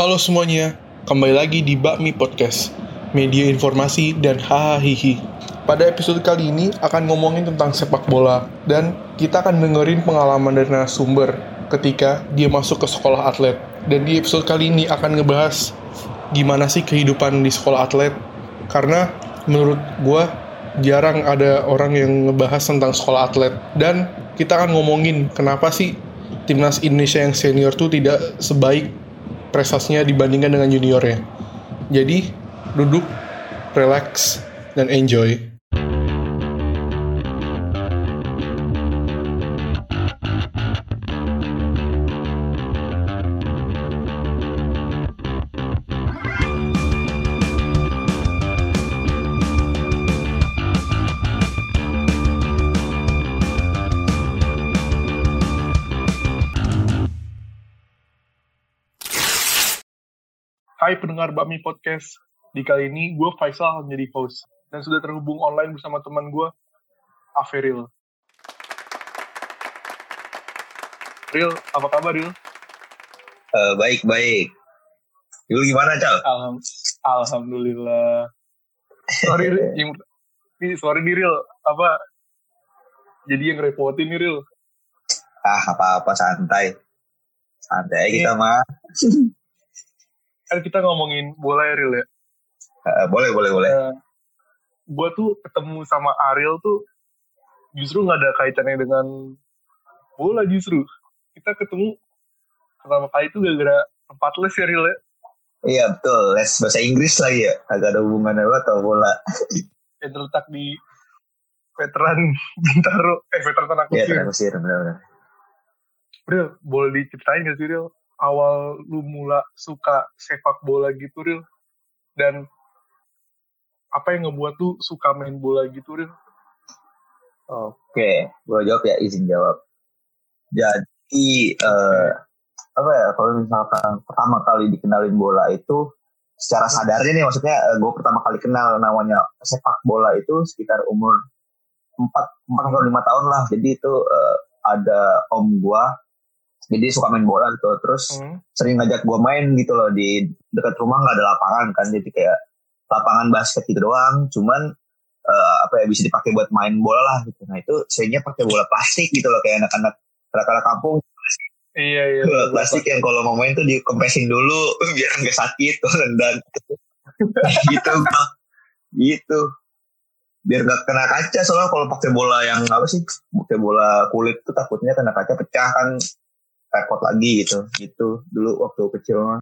Halo semuanya, kembali lagi di Bakmi Podcast, media informasi dan hahaha. Pada episode kali ini akan ngomongin tentang sepak bola dan kita akan dengerin pengalaman dari narasumber ketika dia masuk ke sekolah atlet. Dan di episode kali ini akan ngebahas gimana sih kehidupan di sekolah atlet karena menurut gue jarang ada orang yang ngebahas tentang sekolah atlet dan kita akan ngomongin kenapa sih timnas Indonesia yang senior tuh tidak sebaik prestasinya dibandingkan dengan juniornya. Jadi, duduk, relax, dan enjoy. Pendengar Bakmi Podcast. Di kali ini gue Faisal menjadi host dan sudah terhubung online bersama teman gue, Averil. Ril, apa kabar Ril? Eh, baik baik. Lu gimana Cal? Alham Alhamdulillah. Sorry. Yang, ini sorry nih Ril. Apa, jadi yang repotin nih Ril. Ah apa-apa santai. Santai Ini- kita mah. Kan kita ngomongin bola ya Ril ya. Eh, boleh boleh boleh. Eh, gue tuh ketemu sama Ariel tuh justru nggak ada kaitannya dengan bola justru. Kita ketemu pertama kali itu gara-gara tempat les ya Ariel ya. Iya betul. Les bahasa Inggris lagi ya. Agak ada hubungannya apa atau bola? Yang terletak di veteran Bintaro, eh veteran Tanah Iya Kusir. tenang kusir benar-benar. Ril, boleh diceritain gak sih Ril? Awal lu mula suka sepak bola gitu Ril? Dan apa yang ngebuat lu suka main bola gitu Ril? Oke, gue jawab ya izin jawab. Jadi eh, apa ya kalau misalkan pertama kali dikenalin bola itu secara sadarnya nih maksudnya gue pertama kali kenal namanya sepak bola itu sekitar umur 4 4 atau 5 tahun lah. Jadi itu eh, ada om gua jadi suka main bola gitu. Terus Hmm. sering ngajak gua main gitu loh di dekat rumah nggak ada lapangan kan. Jadi kayak lapangan basket gitu doang. Cuman eh, apa ya bisa dipakai buat main bola lah gitu. Nah itu seringnya pakai bola plastik gitu loh. Kayak anak-anak anak-anak kampung. Iya, iya. bola plastik yang kalau mau main tuh di kempesin dulu biar nggak sakit tuh dan gitu gitu. Biar nggak kena kaca. Soalnya kalau pakai bola yang apa sih pakai bola kulit tuh takutnya kena kaca pecah kan repot lagi gitu gitu dulu waktu kecil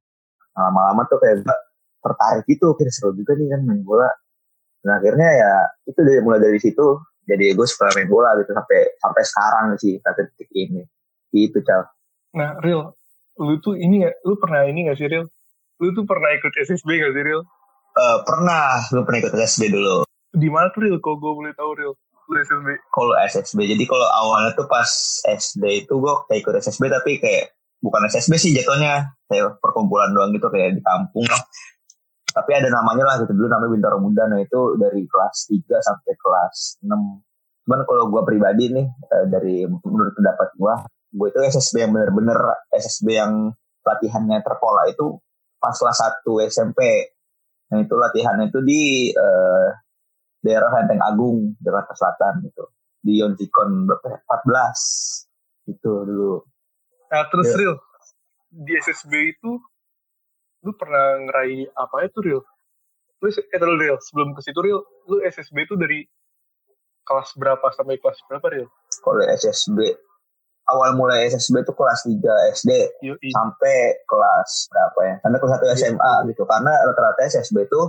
lama-lama tuh kayak gak tertarik gitu kira seru juga nih kan main bola nah akhirnya ya itu dari mulai dari situ jadi gue suka main bola gitu sampai sampai sekarang sih sampai detik ini gitu cal Nah, Ril, lu tuh ini gak, lu pernah ini gak sih, Ril? Lu tuh pernah ikut SSB gak sih, Ril? Eh, pernah lu pernah ikut SSB dulu Di mana tuh, Ril? Kalau gue boleh tahu, Ril. SSB. kalau SSB jadi kalau awalnya tuh pas SD itu gue kayak ikut SSB tapi kayak bukan SSB sih jatuhnya kayak perkumpulan doang gitu kayak di kampung lah. Tapi ada namanya lah gitu. Dulu namanya Bintaro Muda. Nah itu dari kelas 3 sampai kelas 6 cuman kalau gue pribadi nih eh, dari menurut pendapat gue gue itu SSB yang bener-bener SSB yang latihannya terpola itu pas kelas 1 SMP nah itu latihannya itu di eh, daerah Lenteng Agung Jakarta Selatan gitu di Yontikon berapa ya? 14 itu dulu Nah, terus, Iya. Ril, di SSB itu, lu pernah ngeraih apa itu, Ril? Lu, eh, terus, Ril, sebelum ke situ, Ril, lu SSB itu dari kelas berapa sampai kelas berapa, Ril? kalau SSB awal mulai SSB itu kelas 3 SD Yoi. sampai kelas berapa ya sampai kelas 1 SMA gitu karena rata-rata SSB itu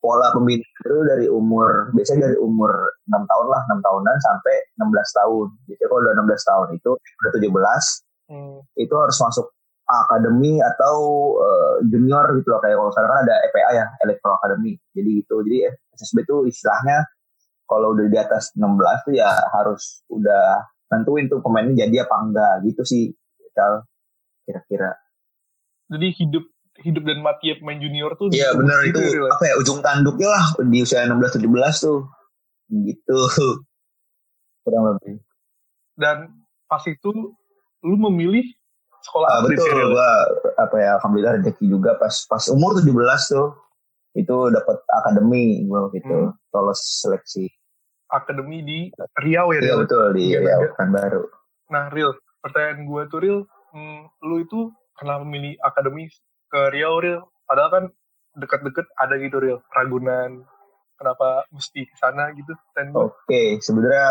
pola pembinaan itu dari umur biasanya dari umur 6 tahun lah 6 tahunan sampai 16 tahun. Jadi kalau udah 16 tahun itu udah 17 Hmm. itu harus masuk akademi atau eh, junior gitu loh. Kayak kalau sekarang kan ada EPA ya Electro Academy. Jadi gitu. Jadi SSB itu istilahnya kalau udah di atas 16 tuh ya harus udah nentuin tuh pemainnya jadi apa enggak. Gitu sih kira-kira. Jadi hidup hidup dan mati pemain junior tuh iya gitu itu ya, ya? apa ya ujung tanduknya lah di usia 16 17 tuh gitu kurang lebih Dan pas itu lu memilih sekolah Ah, atlet betul Ril. gua apa ya alhamdulillah rezeki juga pas pas umur 17 tuh itu dapat akademi gua gitu Hmm. lolos seleksi akademi di Riau ya iya betul di Iya, ya, iya. baru Nah Ril, pertanyaan gue tuh Ril, hmm, lu itu kenapa milih akademi ke Riau Ril? Padahal kan deket-deket ada gitu Ril, Ragunan. Kenapa mesti ke sana gitu? Oke sebenarnya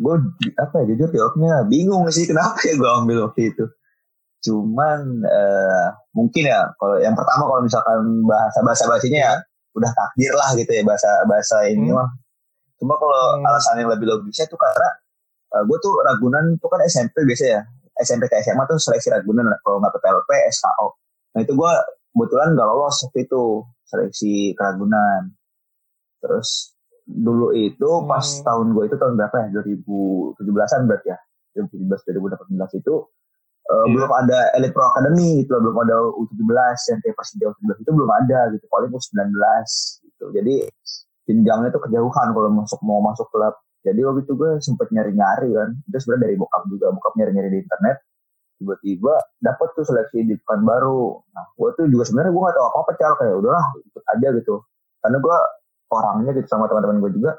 gue apa ya jujur jawabnya bingung sih kenapa ya gue ambil waktu itu cuman eh, mungkin ya kalau yang pertama kalau misalkan bahasa bahasa bahasanya ya udah takdir lah gitu ya bahasa bahasa ini Hmm. mah cuma kalau Hmm. alasan yang lebih logisnya tuh karena gue tuh Ragunan tuh kan SMP biasa ya SMP ke SMA tuh seleksi Ragunan kalau nggak PPLP SKO nah itu gue kebetulan nggak lolos waktu itu seleksi ke Ragunan terus dulu itu pas Hmm. tahun gue itu tahun berapa ya? 2017an berarti ya? 2017 2018 itu eh, Iya. belum ada Elite Pro Academy gitu loh, belum ada U17 yang kayak Persija U17 itu belum ada gitu paling U19 gitu. Jadi jenjangnya tuh kejauhan kalau masuk mau masuk klub. Jadi waktu itu gue sempet nyari-nyari kan itu sebenarnya dari bokap juga bokap nyari-nyari di internet tiba-tiba dapet tuh seleksi di Pekanbaru nah gue tuh juga sebenarnya gue gak tahu apa-apa cal kayak udahlah ikut aja gitu. Karena gue orangnya gitu sama teman-teman gue juga.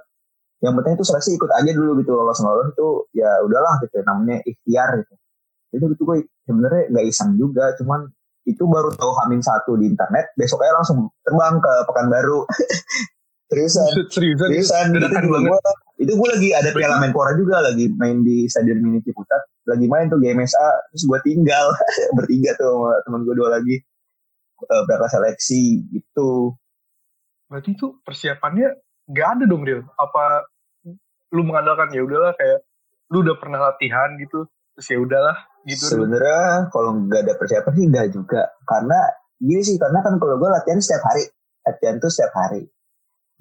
Yang penting itu seleksi ikut aja dulu gitu. Lolos lolos itu ya udahlah gitu namanya ikhtiar gitu. Itu gitu gue sebenarnya nggak iseng juga. Cuman itu baru tahu Hamin satu di internet besoknya langsung terbang ke Pekanbaru. Seriusan. Seriusan, seriusan. Itu dadakan juga banget. gue itu gue lagi ada Piala Menpora juga lagi main di Stadion Mini Ciputat. Lagi main tuh GMSA terus gue tinggal bertiga tuh sama temen gue dua lagi. Eh, berapa seleksi gitu. Berarti itu persiapannya nggak ada dong Ril? Apa lu mengandalkan ya udahlah kayak lu udah pernah latihan gitu, terus ya udahlah gitu. Sebenarnya kalau nggak ada persiapan sih nggak juga. Karena gini sih karena kan kalau gue latihan setiap hari. Latihan tuh setiap hari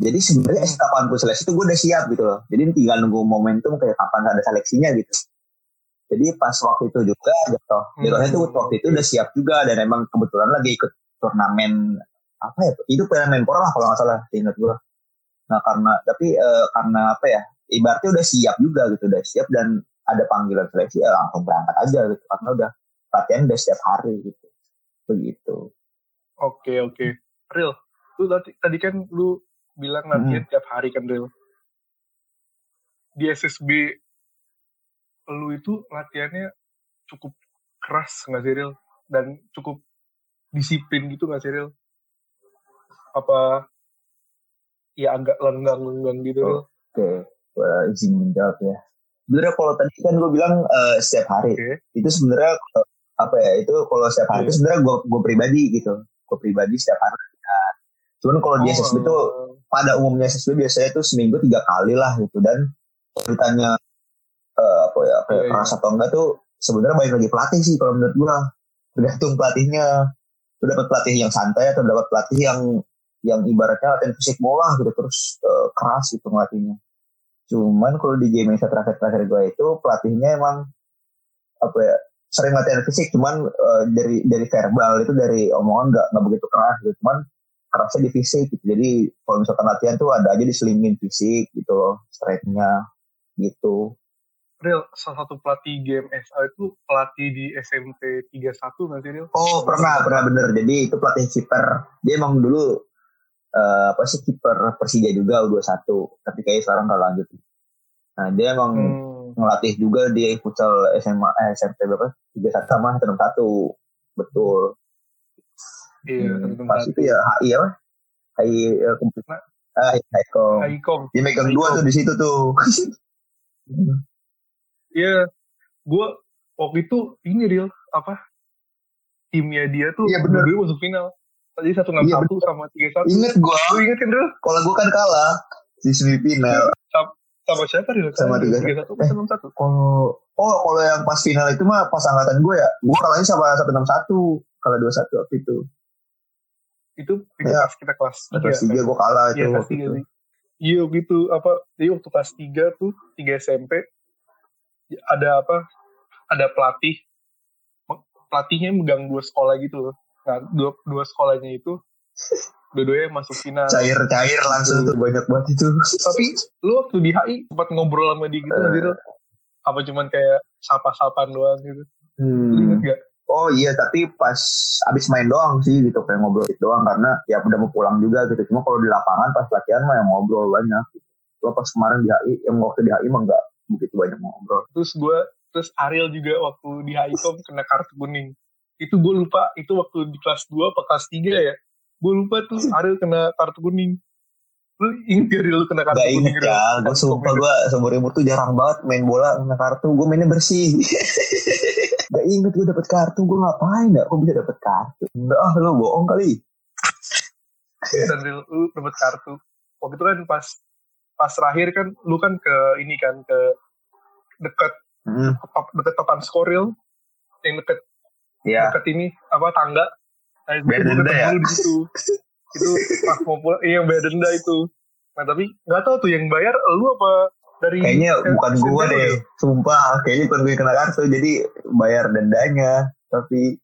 jadi sebenarnya Hmm. kapan pun seleksi itu gue udah siap gitu loh jadi tinggal nunggu momentum kayak kapan ada seleksinya gitu jadi pas waktu itu juga jatuh Hmm. jatuhnya tuh waktu itu udah siap juga dan emang kebetulan lagi ikut turnamen apa ya itu Piala Menpora lah kalau nggak salah ingat gue nah karena tapi eh, karena apa ya ibaratnya udah siap juga gitu udah siap dan ada panggilan seleksi ya langsung berangkat aja gitu karena udah latihan udah setiap hari gitu begitu Oke oke. Ril, lu tadi, tadi kan lu bilang latihan tiap hari kan Ril. Di SSB lu itu latihannya cukup keras nggak sih Ril? Dan cukup disiplin gitu nggak sih Ril? Apa ya agak lenggang-lenggang gitu Ril? oke gue izin menjawab ya sebenarnya kalau tadi kan gue bilang eh, setiap hari Oke. itu sebenarnya eh, apa ya itu kalau setiap hari Iya. itu sebenarnya gue gue pribadi gitu gue pribadi setiap hari. Cuman kalau di SSB itu Oh, pada umumnya SSB biasanya tuh seminggu tiga kali lah gitu. Dan kalau ditanya eh, apa ya kayak Iya, iya. keras atau enggak tuh sebenarnya balik lagi pelatih sih kalau menurut gua. Tergantung pelatihnya. Lu dapat pelatih yang santai atau dapat pelatih yang yang ibaratnya latihan fisik bola gitu terus eh, keras gitu ngelatihnya. Cuman kalau di game yang terakhir terakhir gua itu pelatihnya emang apa ya sering latihan fisik. Cuman eh, dari dari verbal itu dari omongan nggak nggak begitu keras gitu. Cuman kerasnya di fisik gitu. Jadi kalau misalkan latihan tuh ada aja diselingin fisik gitu loh, strength-nya gitu. Ril, salah satu pelatih GMSA itu pelatih di SMP 31 nggak sih Ril? Oh pernah pernah bener. Jadi itu pelatih kiper. Dia emang dulu eh, apa sih kiper Persija juga U21. Tapi kayak sekarang nggak lanjut. Nah dia emang Hmm. ngelatih juga di futsal SMA eh, SMP berapa? 31 sama 161. Betul. Iya, Hmm, satu pas satu. itu ya HI apa? HI eh, komputer. Ah, Haikom. Aikom. Dia megang dua tuh di situ tuh. Iya, gue waktu itu ini real apa timnya dia tuh Iya, bener. dua masuk final. Tadi satu enam Iya, satu sama tiga satu. Ingat gua, Lu inget kan Ril? kalau gua kan kalah di semifinal. Sama siapa Ril? Sama tiga- tiga satu eh. enam satu. Kalau oh kalau yang pas final itu mah pas angkatan gue ya, gue kalahnya sama 161 kalah 21 waktu itu. Itu pas kita kelas Nah, kelas tiga gue kalah itu Iya kelas tiga itu. Iya gitu apa? Jadi waktu kelas tiga tuh tiga SMP ada apa? Ada pelatih. Pelatihnya megang dua sekolah gitu loh. Nah dua dua sekolahnya itu dua-duanya masuk final. Cair-cair langsung tuh banyak banget itu. Tapi lu waktu di HI sempat ngobrol sama dia gitu Ril? Apa cuman kayak sapa-sapaan doang gitu? Lu Hmm. inget gak? Oh iya, tapi pas abis main doang sih gitu, kayak ngobrol gitu doang karena ya udah mau pulang juga gitu. Cuma kalau di lapangan pas latihan mah yang ngobrol banyak. Gitu. Lo pas kemarin di HI, yang waktu di HI mah enggak begitu banyak ngobrol. Terus gue, terus Ariel juga waktu di Highcom kena kartu kuning. Itu gue lupa, itu waktu di kelas 2 apa kelas 3 ya. Gue lupa tuh Ariel kena kartu kuning. Lu inget gak lu kena kartu Gak kuning? inget ya, gue sumpah gue seumur umur tuh jarang banget main bola kena kartu. Gue mainnya bersih. gak inget gue dapet kartu, gue ngapain ya? Kok bisa dapet kartu? Ah, lo bohong kali. Dan Riel, lu dapet kartu. Waktu itu kan pas pas terakhir kan lu kan ke ini kan ke dekat Hmm, dekat papan skoril yang deket ya. dekat ini apa tangga nah, itu Bayar denda ya? di situ itu pas mau pulang iya yang bayar denda itu nah tapi nggak tahu tuh yang bayar lu apa dari Kayaknya bukan sendiri deh, sumpah. Kayaknya bukan gue kena kartu, jadi bayar dendanya. Tapi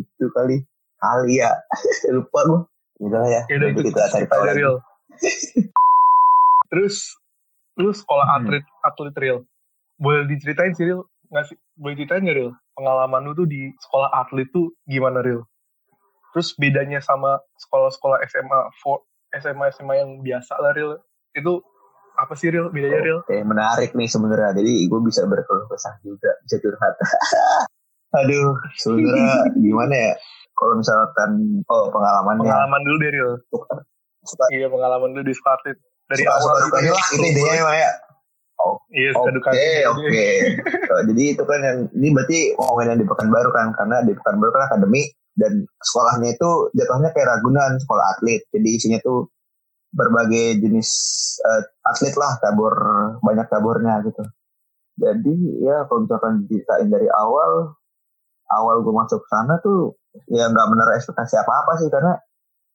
itu kali, kali ya. Lupa gue. Udah ya, Ya udah, nanti itu kita cari tahu lagi. terus lu sekolah Hmm. atlet atlet real boleh diceritain sih real nggak sih boleh ceritain nggak real pengalaman lu tuh di sekolah atlet tuh gimana real terus bedanya sama sekolah-sekolah SMA for SMA SMA yang biasa lah real itu apa sih real bedanya real Oke, menarik nih sebenarnya. Jadi gue bisa berkeluh kesah juga, bisa curhat. Aduh, sebenarnya gimana ya? Kalau misalkan, oh pengalamannya. pengalaman dulu deh real Suka, suka, iya pengalaman dulu di atlet dari suka, awal suka dukanya ya. lah, itu intinya emang ya. iya suka Oke, oke. Oh, Jadi itu kan yang ini berarti ngomongin yang di Pekanbaru kan karena di Pekanbaru kan akademi dan sekolahnya itu jatuhnya kayak Ragunan sekolah atlet. Jadi isinya tuh berbagai jenis eh, atlet lah cabur banyak caburnya gitu. Jadi ya kalau misalkan diceritain dari awal awal gue masuk sana tuh ya nggak bener ekspektasi apa apa sih karena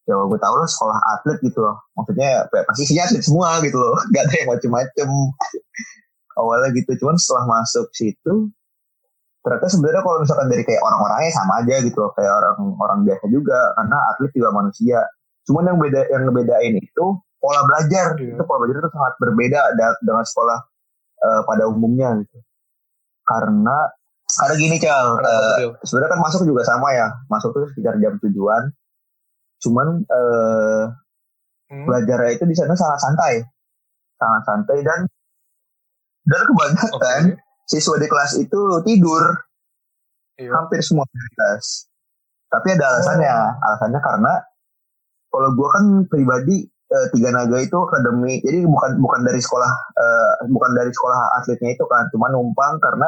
ya gue tau lah sekolah atlet gitu loh. Maksudnya ya, pasti isinya atlet semua gitu loh. Gak ada yang macem-macem awalnya gitu cuman setelah masuk situ ternyata sebenarnya kalau misalkan dari kayak orang-orangnya sama aja gitu loh kayak orang orang biasa juga karena atlet juga manusia cuman yang beda yang ngebedain itu pola belajar Iya. itu pola belajar itu sangat berbeda da- dengan sekolah eh, pada umumnya gitu karena karena gini cal Real? sebenarnya kan masuk juga sama ya masuk tuh sekitar jam tujuan cuman eh, Hmm? belajarnya itu di sana sangat santai sangat santai dan dan kebanyakan Oke. siswa di kelas itu tidur Iya. hampir semua di kelas tapi ada alasannya alasannya karena kalau gue kan pribadi eh, tiga naga itu akademi. Jadi bukan bukan dari sekolah eh, bukan dari sekolah atletnya itu kan. Cuma numpang karena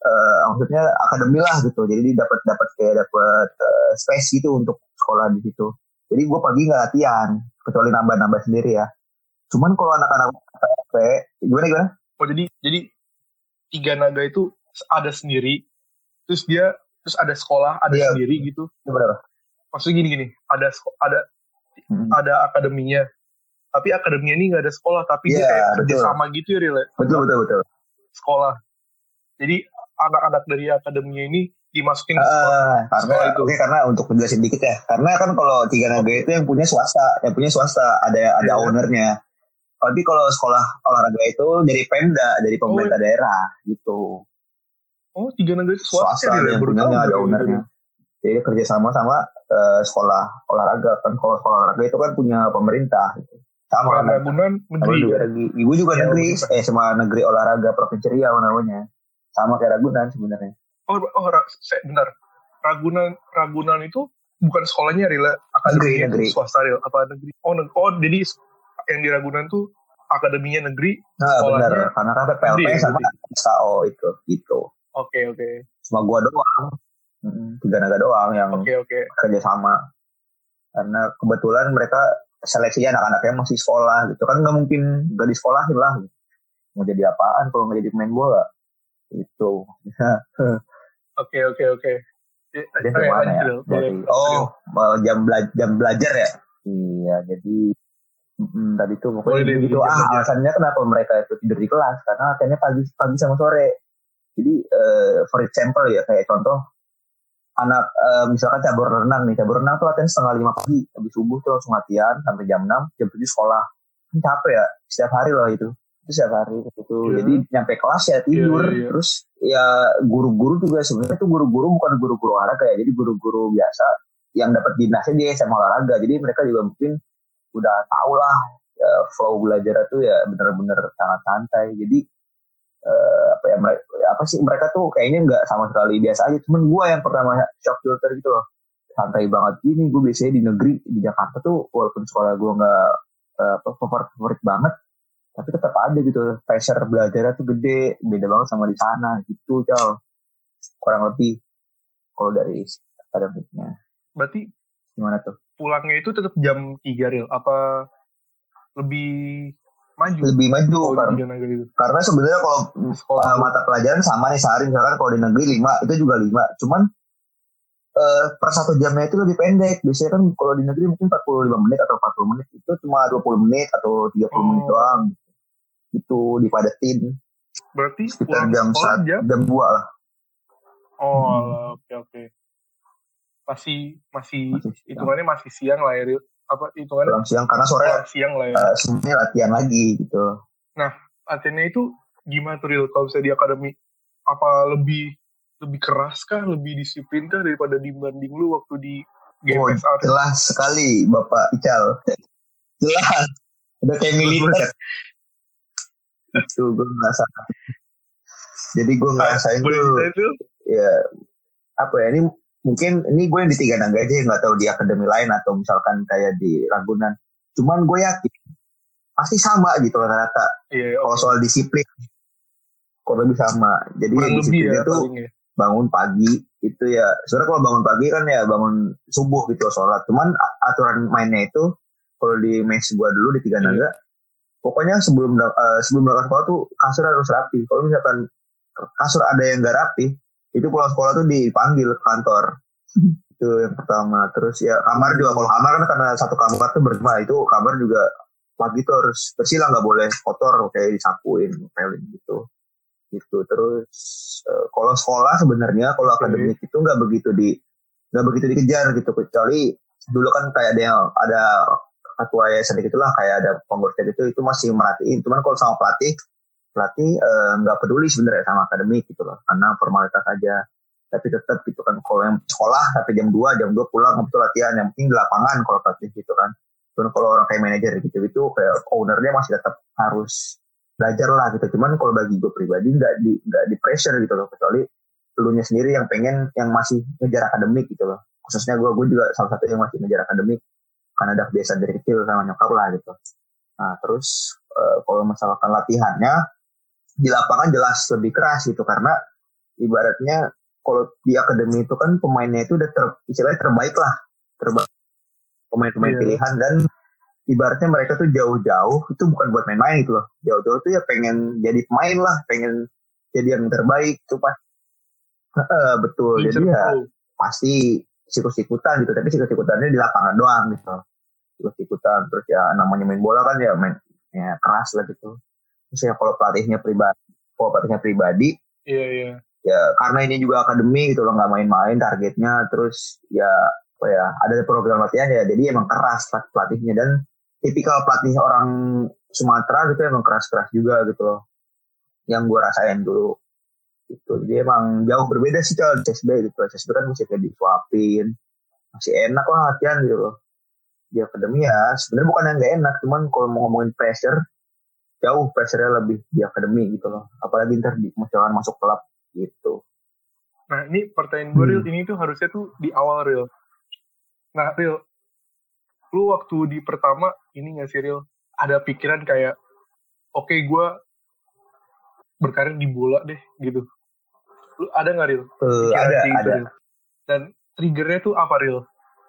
eh, maksudnya akademi lah gitu. Jadi dapat dapat kayak dapat eh, space gitu untuk sekolah di situ. Jadi gue pagi nggak latihan kecuali nambah-nambah sendiri ya. Cuman kalau anak-anak SMP gimana gimana? Oh jadi jadi tiga naga itu ada sendiri, terus dia terus ada sekolah ada Iya. sendiri gitu. gimana Maksudnya gini gini, ada ada Hmm. ada akademinya, tapi akademinya ini nggak ada sekolah, tapi dia Iya, kayak betul. kerjasama gitu ya Ril, ya? betul betul betul sekolah. Jadi anak-anak dari akademinya ini dimasukin ke sekolah. Ah, karena Sekolah itu. oke karena untuk menjelasin dikit ya karena kan kalau tiga naga itu yang punya swasta yang punya swasta ada ada Iya. ownernya tapi kalau sekolah olahraga itu dari pemda dari pemerintah daerah gitu Oh tiga naga itu swasta, swasta ya? yang punya ada ownernya jadi kerjasama sama eh, sekolah olahraga kan kalau sekolah olahraga itu kan punya pemerintah gitu. sama kan sama negeri. juga ya? negeri ibu juga Iya, negeri betul. eh sama negeri olahraga provinsi Riau namanya sama kayak Ragunan sebenarnya Oh, oh Ra- bentar. Ragunan Ragunan itu bukan sekolahnya Ril, ya? akademinya Negeri, itu swasta Ril, apa negeri? Oh, neg- oh jadi yang di Ragunan tuh akademinya negeri. nah Sekolahnya benar karena kan PLP gede, sama SKO itu gitu Oke oke cuma gua doang tiga naga doang yang oke oke. kerja sama karena kebetulan mereka seleksinya anak-anaknya masih sekolah gitu kan nggak mungkin nggak di sekolahin lah mau jadi apaan kalau nggak jadi pemain bola itu Oke oke oke. Ya, eh, dari mana lanjut, ya Ril. dari Boleh. oh mau jam bela- jam belajar ya iya jadi mm, tadi tuh pokoknya deh, gitu ah belajar. alasannya kenapa mereka itu tidur di kelas karena latihannya pagi pagi sama sore jadi eh, for example ya kayak contoh anak eh, misalkan cabur renang nih cabur renang tuh latihan setengah lima pagi. Habis subuh tuh langsung latihan sampai jam 6 jam 7 sekolah. Kan capek ya setiap hari loh itu. Itu setiap hari gitu. Iya. jadi nyampe kelas ya tidur. Iya, iya. terus ya guru-guru juga sebenarnya tuh guru-guru bukan guru-guru olahraga ya. Jadi guru-guru biasa yang dapat dinasnya dia sama olahraga. Jadi mereka juga mungkin udah tau lah ya, flow belajar tuh ya bener-bener sangat santai. Jadi eh, apa ya mereka apa sih mereka tuh kayaknya nggak sama sekali biasa aja. Cuman gua yang pertama shock filter gitu loh. Santai banget. Gini gue biasanya di negeri di Jakarta tuh walaupun sekolah gue nggak apa favorit favorit banget tapi tetap aja gitu. Pressure belajarnya tuh gede beda banget sama di sana gitu cal kurang lebih kalau dari akademiknya Berarti gimana tuh? pulangnya itu tetap jam 3 Ril? Apa lebih maju? lebih maju Kalau karena, negeri karena sebenarnya kalau Sekolah uh, mata pelajaran sama nih sehari misalkan kalau di negeri lima itu juga lima cuman eh, per satu jamnya itu lebih pendek biasanya kan kalau di negeri mungkin 45 menit atau 40 menit itu cuma 20 menit atau 30 menit Oh. doang itu dipadetin Berarti sekitar jam saat jam? jam dua lah Oh, Hmm. alah, oke oke. Masih masih Masih hitungannya masih siang lah ya Ril. Apa hitungannya pulang siang karena sore pulang siang lah ya. uh, sebenarnya latihan lagi gitu. Latihannya itu gimana tuh Ril? Kalau bisa di akademi apa lebih lebih keras kah lebih disiplin kah daripada dibanding lu waktu di Oh, GPS Art jelas sekali Bapak Ical. Jelas. Udah kayak militer. itu gue ngerasa. Jadi gue ngerasain boleh tuh. ya apa ya ini mungkin ini gue yang di tiga naga aja nggak tahu di akademi lain atau misalkan kayak di Ragunan. Cuman gue yakin pasti sama gitu rata-rata. Iya kalau oke. soal disiplin kurang lebih sama. Jadi kurang lebih disiplinnya ya tuh paling ya. bangun pagi itu ya. Sebenarnya kalau bangun pagi kan ya bangun subuh gitu sholat. Cuman aturan mainnya itu kalau di mes gua dulu di tiga Iya. naga pokoknya sebelum eh, sebelum berangkat sekolah tuh kasur harus rapi. Kalau misalkan kasur ada yang nggak rapi itu pulang sekolah tuh dipanggil ke kantor. Itu yang pertama. Terus ya kamar juga kalau kamar kan karena satu kamar tuh berlima itu kamar juga pagi tuh harus bersih lah nggak boleh kotor kayak disapuin peling gitu. Gitu. Terus eh, kalau sekolah sebenarnya kalau Oke. akademik itu nggak begitu di nggak begitu dikejar gitu kecuali dulu kan kayak ada yang ada ketua yayasan gitulah kayak ada pengurus gitu itu masih merhatiin. Cuman kalau sama pelatih pelatih eh, nggak peduli sebenarnya sama akademik gitu loh karena formalitas aja. Tapi tetap gitu kan kalau yang sekolah sampai jam 2 jam 2 pulang itu latihan. Yang penting di lapangan kalau pelatih gitu kan. Cuman kalau orang kayak manajer gitu gitu kayak ownernya masih tetap harus belajar lah gitu. Cuman kalau bagi gue pribadi nggak di nggak di pressure gitu loh. Kecuali lu nya sendiri yang pengen yang masih ngejar akademik gitu loh. Khususnya gue gue juga salah satu yang masih ngejar akademik. Karena ada kebiasaan dari kecil sama nyokap lah gitu. Nah terus eh, kalau misalkan latihannya di lapangan jelas lebih keras gitu karena ibaratnya kalau di akademi itu kan pemainnya itu udah ter, istilahnya terbaik lah. Terbaik pemain-pemain Iya. pilihan dan ibaratnya mereka tuh jauh-jauh itu bukan buat main-main gitu loh. Jauh-jauh tuh ya pengen jadi pemain lah pengen jadi yang terbaik tuh pas. Heeh, betul. Incer jadi ya pasti sikut-sikutan gitu tapi sikut-sikutannya di lapangan doang gitu. Sikut-sikutan terus ya namanya main bola kan ya main ya keras lah gitu terus ya kalau pelatihnya pribadi kalau pelatihnya pribadi iya iya. ya karena ini juga akademi gitu loh nggak main-main targetnya terus ya apa ya ada program latihan ya jadi emang keras pelat- pelatihnya. Dan tipikal pelatih orang Sumatera gitu emang keras-keras juga gitu loh yang gue rasain dulu. Gitu jadi emang jauh berbeda sih kalau CSB gitu CSB kan masih kayak disuapin masih enak lah latihan gitu loh. Di akademi ya sebenarnya bukan yang nggak enak cuman kalau mau ngomongin pressure jauh pressure-nya lebih di akademi gitu loh. Apalagi ntar di misalkan masuk klub gitu. Nah ini pertanyaan gue Hmm. Ril ini tuh harusnya tuh di awal Ril. Nah Ril lu waktu di pertama ini nggak sih Ril? Ada pikiran kayak oke gue berkarir di bola deh gitu. Lu ada nggak Ril? Eh, Pikiran ada gitu, ada. Ril? dan triggernya tuh apa Ril?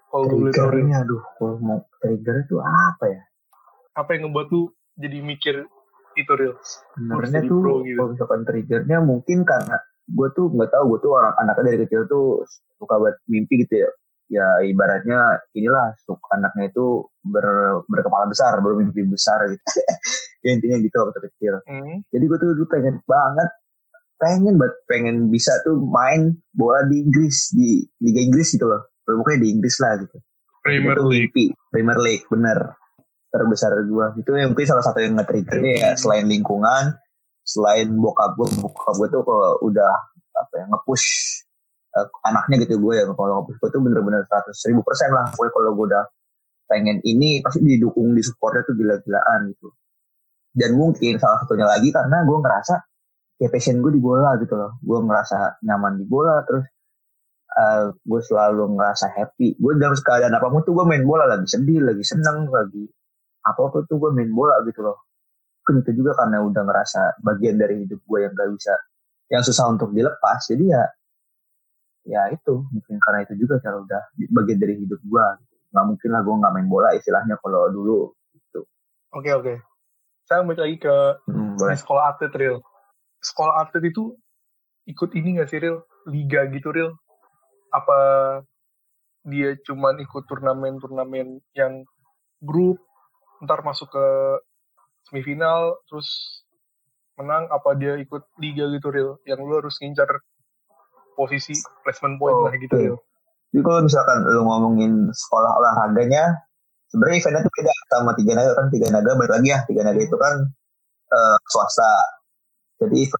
Kalau triggernya aduh kalau mau trigger itu apa ya? Apa yang ngebuat lu jadi mikir itu Ril sebenarnya tuh pro gitu. kalau misalkan triggernya mungkin karena gue tuh nggak tahu gue tuh orang anaknya dari kecil tuh suka buat mimpi gitu ya. Ya ibaratnya inilah suka anaknya itu ber, berkepala besar bermimpi besar gitu. Ya intinya gitu waktu kecil. Hmm. jadi gue tuh dulu pengen banget pengen banget pengen bisa tuh main bola di Inggris di Liga Inggris gitu loh. Pokoknya di Inggris lah gitu. Premier League. mimpi Premier League bener terbesar gue itu yang mungkin salah satu yang nge-triggernya ya selain lingkungan selain bokap gue bokap gue tuh kalau udah apa ya nge-push uh, anaknya gitu gue ya kalau nge-push gue tuh bener-bener seratus ribu persen lah. Pokoknya kalau gue udah pengen ini pasti didukung di supportnya tuh gila-gilaan gitu. Dan mungkin salah satunya lagi karena gue ngerasa ya passion gue di bola gitu loh. Gue ngerasa nyaman di bola terus uh, gue selalu ngerasa happy. Gue dalam keadaan apa pun tuh gue main bola lagi sedih lagi seneng lagi apa tuh gue main bola gitu loh. Kan itu juga karena udah ngerasa bagian dari hidup gue yang gak bisa yang susah untuk dilepas. Jadi ya ya itu mungkin karena itu juga kalau udah bagian dari hidup gue gitu. nggak mungkin lah gue nggak main bola istilahnya kalau dulu gitu. Oke okay, oke. Okay. saya balik lagi ke hmm, sekolah atlet real sekolah atlet itu ikut ini gak sih real liga gitu real apa dia cuman ikut turnamen-turnamen yang grup ntar masuk ke semifinal terus menang apa dia ikut liga gitu real yang lu harus ngincar posisi placement point oh, lah gitu real jadi kalau misalkan lu ngomongin sekolah olahraganya sebenarnya eventnya tuh beda. Sama tiga naga kan tiga naga balik lagi ya. Tiga naga itu kan uh, swasta. Jadi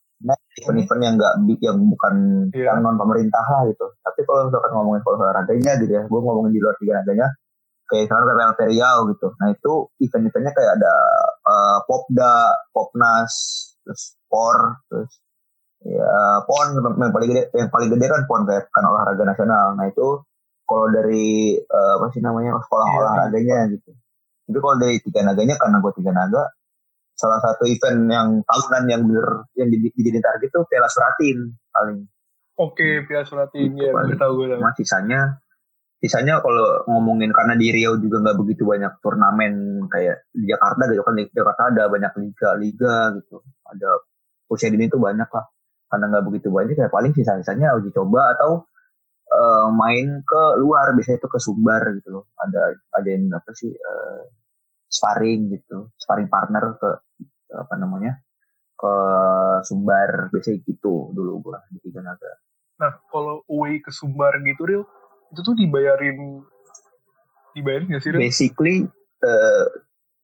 event-event yang enggak yang bukan yeah. yang non pemerintah lah gitu. Tapi kalau misalkan ngomongin kalau olahraganya gitu ya, gue ngomongin di luar tiga naganya, kayak misalnya PPL Periau gitu. Nah itu event-eventnya kayak ada uh, Popda, Popnas, terus POR, terus ya PON yang paling gede yang paling gede kan PON kayak kan olahraga nasional. Nah itu kalau dari uh, apa sih namanya sekolah yeah, olahraganya gitu. Tapi kalau dari tiga naganya karena gue tiga naga, salah satu event yang tahunan yang bener yang dijadiin target tuh Piala Suratin paling. Oke, okay, Piala Suratin ya, gue tahu gue tahu. sisanya sisanya kalau ngomongin karena di Riau juga nggak begitu banyak turnamen kayak di Jakarta gitu kan di Jakarta ada banyak liga-liga gitu. Ada usia dini itu banyak lah. Karena nggak begitu banyak ya paling sisa-sisanya uji coba atau uh, main ke luar biasanya itu ke Sumbar gitu loh. Ada ada yang apa sih uh, sparring gitu sparring partner ke apa namanya ke Sumbar biasanya gitu dulu gua di Tiga Naga. Nah kalau away ke Sumbar gitu real itu tuh dibayarin dibayarin nggak sih? Basically uh,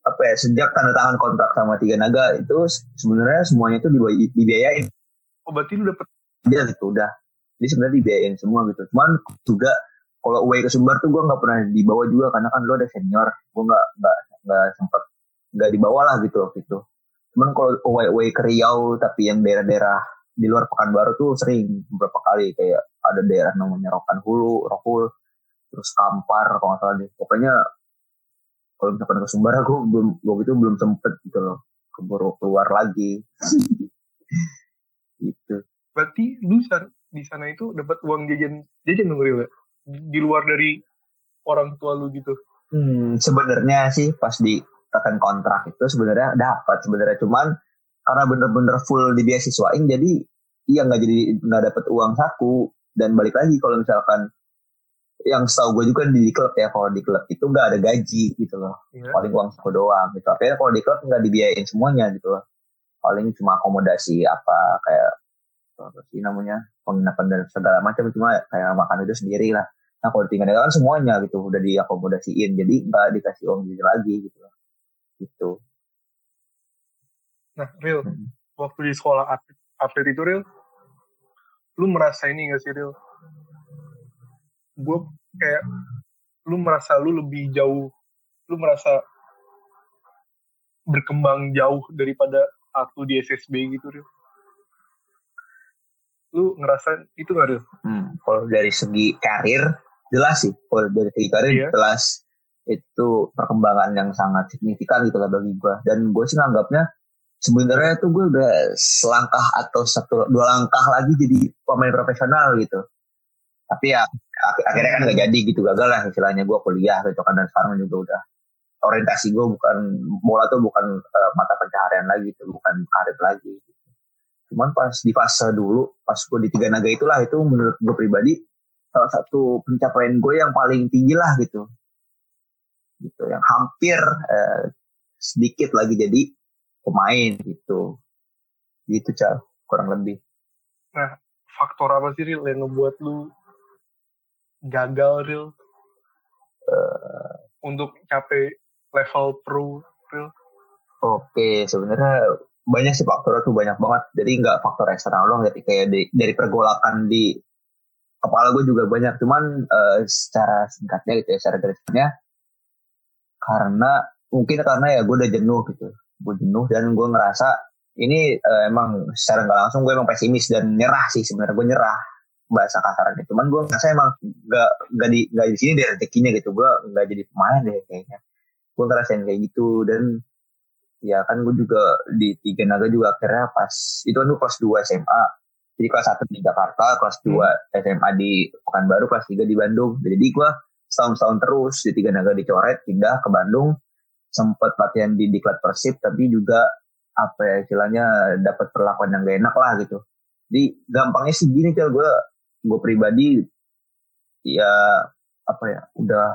apa ya sejak tanda tangan kontrak sama Tiga Naga itu sebenarnya semuanya itu dibiayain. Oh berarti lu dapet? Iya gitu udah. Jadi sebenarnya dibiayain semua gitu. Cuman juga kalau away ke Sumbar tuh gue nggak pernah dibawa juga karena kan lo ada senior. Gue nggak nggak nggak sempat nggak dibawa lah gitu waktu itu cuman kalau away away ke Riau tapi yang daerah-daerah di luar Pekanbaru tuh sering beberapa kali kayak ada daerah namanya Rokan Hulu, Rokul, terus Kampar kalau nggak salah deh. Pokoknya kalau misalkan ke Sumbar aku belum waktu itu belum sempet gitu loh keburu keluar lagi. gitu. Berarti lu di sana itu dapat uang jajan jajan dong ya? Di luar dari orang tua lu gitu. Hmm, sebenarnya sih pas di tekan kontrak itu sebenarnya dapat sebenarnya cuman karena bener-bener full di beasiswain jadi iya nggak jadi nggak dapat uang saku. Dan balik lagi kalau misalkan yang setahu gue juga di klub ya kalau di klub itu nggak ada gaji gitu loh. Yeah. paling uang saku doang gitu. Tapi kalau di klub nggak dibiayain semuanya gitu loh. Paling cuma akomodasi apa kayak apa sih namanya penginapan dan segala macam. Cuma kayak makan itu sendiri lah. Nah kalau tinggal kan semuanya gitu udah diakomodasiin, jadi nggak dikasih uang lagi gitu. Gitu. Nah, real, hmm. waktu di sekolah atlet, atlet itu real, lu merasa ini gak sih real? Gue kayak, lu merasa lu lebih jauh, lu merasa berkembang jauh daripada aku di SSB gitu real? Lu ngerasa itu gak real? Hmm, kalau dari segi karir, jelas sih kalau dari segi karir iya. jelas itu perkembangan yang sangat signifikan gitu lah bagi gue dan gue sih nganggapnya sebenarnya tuh gue udah selangkah atau satu dua langkah lagi jadi pemain profesional gitu. Tapi ya akhirnya kan gak jadi gitu gagal lah istilahnya. Gue kuliah gitu kan dan sekarang juga udah orientasi gue bukan bola tuh bukan uh, mata pencaharian lagi tuh bukan karir lagi. Cuman pas di fase dulu pas gue di tiga naga itulah itu menurut gue pribadi salah satu pencapaian gue yang paling tinggi lah gitu. Gitu yang hampir eh, sedikit lagi jadi pemain gitu gitu cal kurang lebih nah faktor apa sih real yang ngebuat lu gagal real uh, untuk capek level pro Ril? Oke, sebenarnya banyak sih faktornya tuh banyak banget. Jadi nggak faktor eksternal doang, jadi kayak di, dari pergolakan di kepala gue juga banyak. Cuman uh, secara singkatnya gitu ya, secara garisnya karena mungkin karena ya gue udah jenuh gitu. Gue jenuh dan gue ngerasa ini uh, emang secara nggak langsung gue emang pesimis dan nyerah sih sebenarnya gue nyerah bahasa kasarnya. Cuman gue ngerasa emang nggak nggak di nggak di sini deh rezekinya gitu. Gue nggak jadi pemain deh kayaknya gue ngerasain kayak gitu dan ya kan gue juga di tiga naga juga akhirnya pas itu kan gue kelas 2 SMA jadi kelas satu di Jakarta kelas 2 hmm. SMA di Pekanbaru kelas 3 di Bandung jadi gue setahun-setahun terus di tiga naga dicoret pindah ke Bandung sempat latihan di diklat persib tapi juga apa ya istilahnya dapat perlakuan yang gak enak lah gitu. Jadi gampangnya sih gini kan gue gue pribadi ya apa ya udah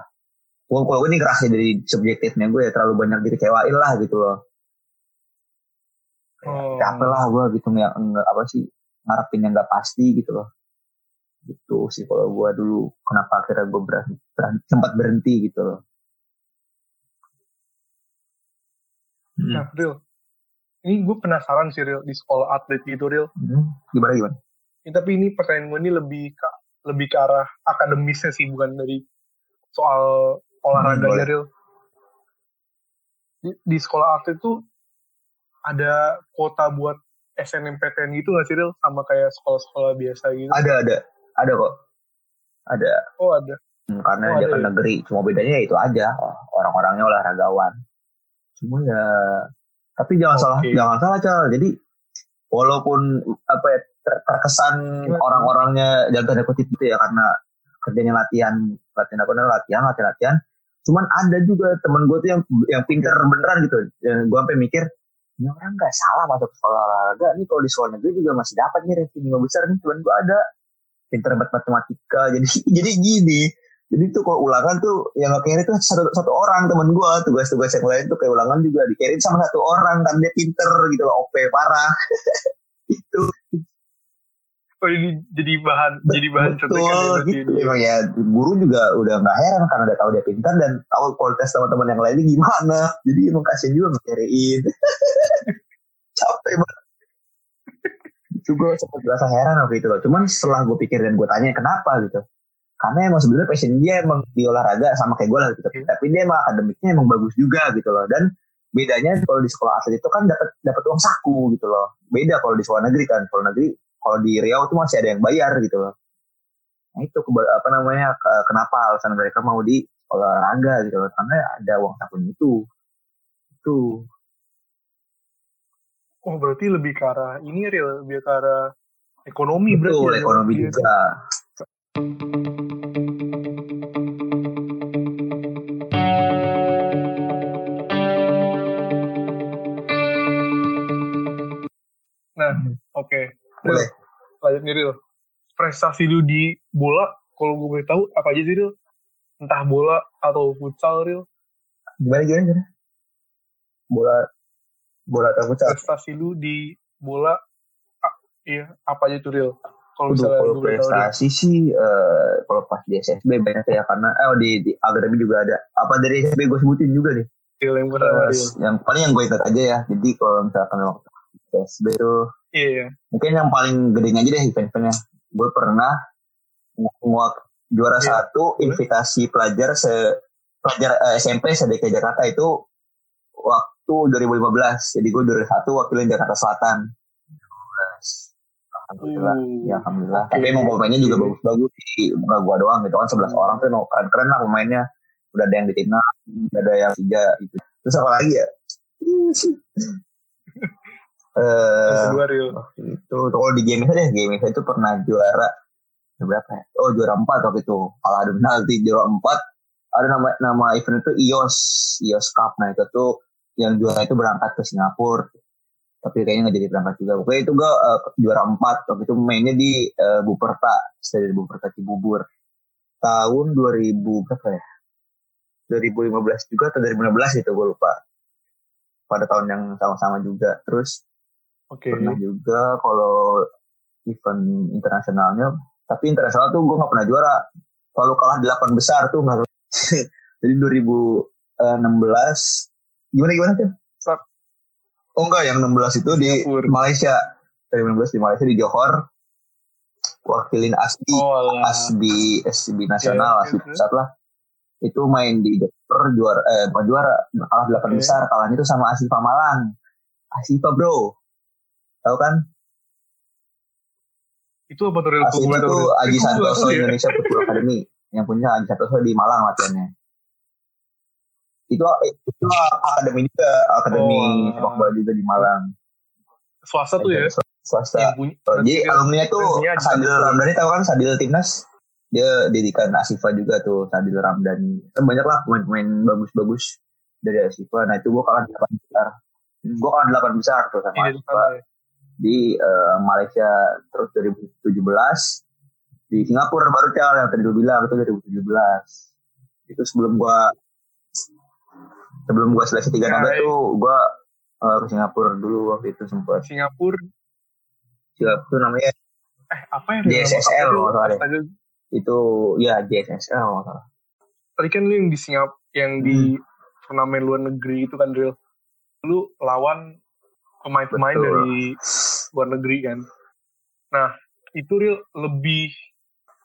gue kalau ini kerasa dari subjektifnya gue ya terlalu banyak dikecewain lah gitu loh. Oh. capek lah gue gitu nggak enggak apa sih ngarepin yang nggak pasti gitu loh. Gitu sih kalau gue dulu kenapa akhirnya gue berhenti, berhenti sempat berhenti gitu loh hmm. nah real ini gue penasaran sih real di sekolah atlet gitu real hmm. gimana gimana? Ya, tapi ini pertanyaan gue ini lebih ke lebih ke arah akademisnya sih bukan dari soal olahraga hmm, real di, di sekolah atlet tuh ada kuota buat SNMPTN gitu nggak sih real sama kayak sekolah-sekolah biasa gitu. Ada ada. Ada kok. Ada. Oh ada. Hmm, karena oh, dia kan ya? negeri. Cuma bedanya itu aja. Orang-orangnya olahragawan cuma ya tapi jangan okay. salah jangan salah cal jadi walaupun apa ya terkesan orang-orangnya jangan tanda kutip gitu ya karena kerjanya latihan latihan apa namanya latihan latihan latihan cuman ada juga temen gue tuh yang yang pinter beneran gitu. Yang gue sampai mikir ini orang nggak salah masuk sekolah olahraga nih kalau di sekolah negeri juga masih dapat nih ranking lima besar nih. Temen gue ada pinter matematika. Jadi jadi gini jadi tuh kalau ulangan tuh yang nge itu satu, satu orang temen gue tugas-tugas yang lain tuh kayak ulangan juga di sama satu orang kan dia pinter gitu loh OP parah itu oh ini jadi bahan Betul, jadi bahan contekan ya, gitu. Emang ya guru juga udah nggak heran karena udah tahu dia pintar dan tahu kualitas teman-teman yang lainnya gimana. Jadi emang kasihan juga ngecariin. Capek banget. gue sempat berasa heran waktu itu loh. Cuman setelah gue pikir dan gue tanya kenapa gitu. Karena emang sebenarnya passion dia emang di olahraga sama kayak gue lah gitu. Hmm. Tapi dia emang akademiknya emang bagus juga gitu loh. Dan bedanya kalau di sekolah atlet itu kan dapat dapat uang saku gitu loh. Beda kalau di sekolah negeri kan. Sekolah negeri kalau di Riau tuh masih ada yang bayar gitu loh nah itu apa namanya kenapa alasan mereka mau di olahraga gitu loh karena ada uang sakunya itu itu oh berarti lebih ke arah ini real lebih ke arah ekonomi Betul, berarti ya, ekonomi ya, juga Nah, oke. Okay. Boleh. Lanjut nih, Ril. Prestasi lu di bola, kalau gue boleh tahu, apa aja sih, Ril? Entah bola atau futsal, Ril? Gimana, gimana, gimana? Bola, bola atau futsal? Prestasi lu di bola, ah, iya, apa aja tuh, Ril? Kalau misalnya kalau prestasi sih, uh, kalau pas di SSB banyak ya, karena, eh, oh, di, di akademi juga ada. Apa dari SSB gue sebutin juga nih? Yang pertama, uh, Yang paling yang gue ingat aja ya, jadi kalau misalkan waktu SSB tuh Iya, iya. Mungkin yang paling gedenya aja deh event-eventnya. Gue pernah nguak juara iya. satu invitasi pelajar se pelajar uh, eh, SMP SDK Jakarta itu waktu 2015. Jadi gue juara satu wakilin Jakarta Selatan. Alhamdulillah, hmm. ya alhamdulillah. Okay. Tapi emang pemainnya juga bagus-bagus sih, bukan gua doang gitu kan sebelas orang tuh no, keren-keren lah pemainnya. Udah ada yang di timnas, udah ada yang tiga gitu. Terus apa lagi ya? Eh, uh, itu kalau di game deh, game itu pernah juara berapa ya? Oh juara empat waktu itu. Kalah adu penalti juara empat. Ada nama nama event itu IOS, IOS Cup. Nah itu tuh yang juara itu berangkat ke Singapura. Tapi kayaknya nggak jadi berangkat juga. Pokoknya itu gue uh, juara empat. Waktu itu mainnya di uh, Buperta, stadion Buperta Cibubur. Tahun 2000 berapa ya? 2015 juga atau 2016 itu gue lupa. Pada tahun yang sama-sama juga. Terus Okay. Pernah juga kalau event internasionalnya, tapi internasional tuh gue gak pernah juara. Kalau kalah delapan besar tuh nggak. Jadi 2000 eh, 16 gimana gimana tuh? Oh enggak, yang 16 itu di Singapura. Malaysia. Dari 16 di Malaysia di Johor. Wakilin ASBI, Oh. ASBI, SCB nasional, Oke, ASBI pusat lah. Itu main di Johor juara eh bukan juara, kalah 8 Oke. besar. Kalahnya itu sama Asifa Malang. Asifa bro. Tahu kan? Itu apa tuh Asifa itu. Aji Santoso ya. Indonesia Football Academy. Yang punya Aji Santoso di Malang latihannya. Itu itu akademi juga, akademi Oh. sepak bola juga di Malang. Swasta tuh ya. Swasta. Yang punya. Oh, jadi alumni tuh Sadil. Ramdhani tahu kan Sadil Timnas? Dia didikan Asifa juga tuh Sadil Ramdhani. Kan banyak lah pemain-pemain bagus-bagus dari Asifa. Nah itu gua kalah 8 besar. Gua kalah 8 besar tuh sama Iya, Asifa ya. di eh, Malaysia terus 2017 di Singapura baru cal yang tadi lu bilang itu 2017 itu sebelum gua sebelum gua seleksi tiga Ya, nada ya. tuh gua eh, ke Singapura dulu waktu itu sempat Singapura. Singapura namanya Eh, apa ya? DSSL Apa kalau nggak salah deh. Astaga, itu ya JSSL kalau nggak salah. Tadi kan lu yang di Singapura, yang di turnamen luar negeri itu kan real. Lu lawan pemain-pemain dari luar negeri kan. Nah, itu real lebih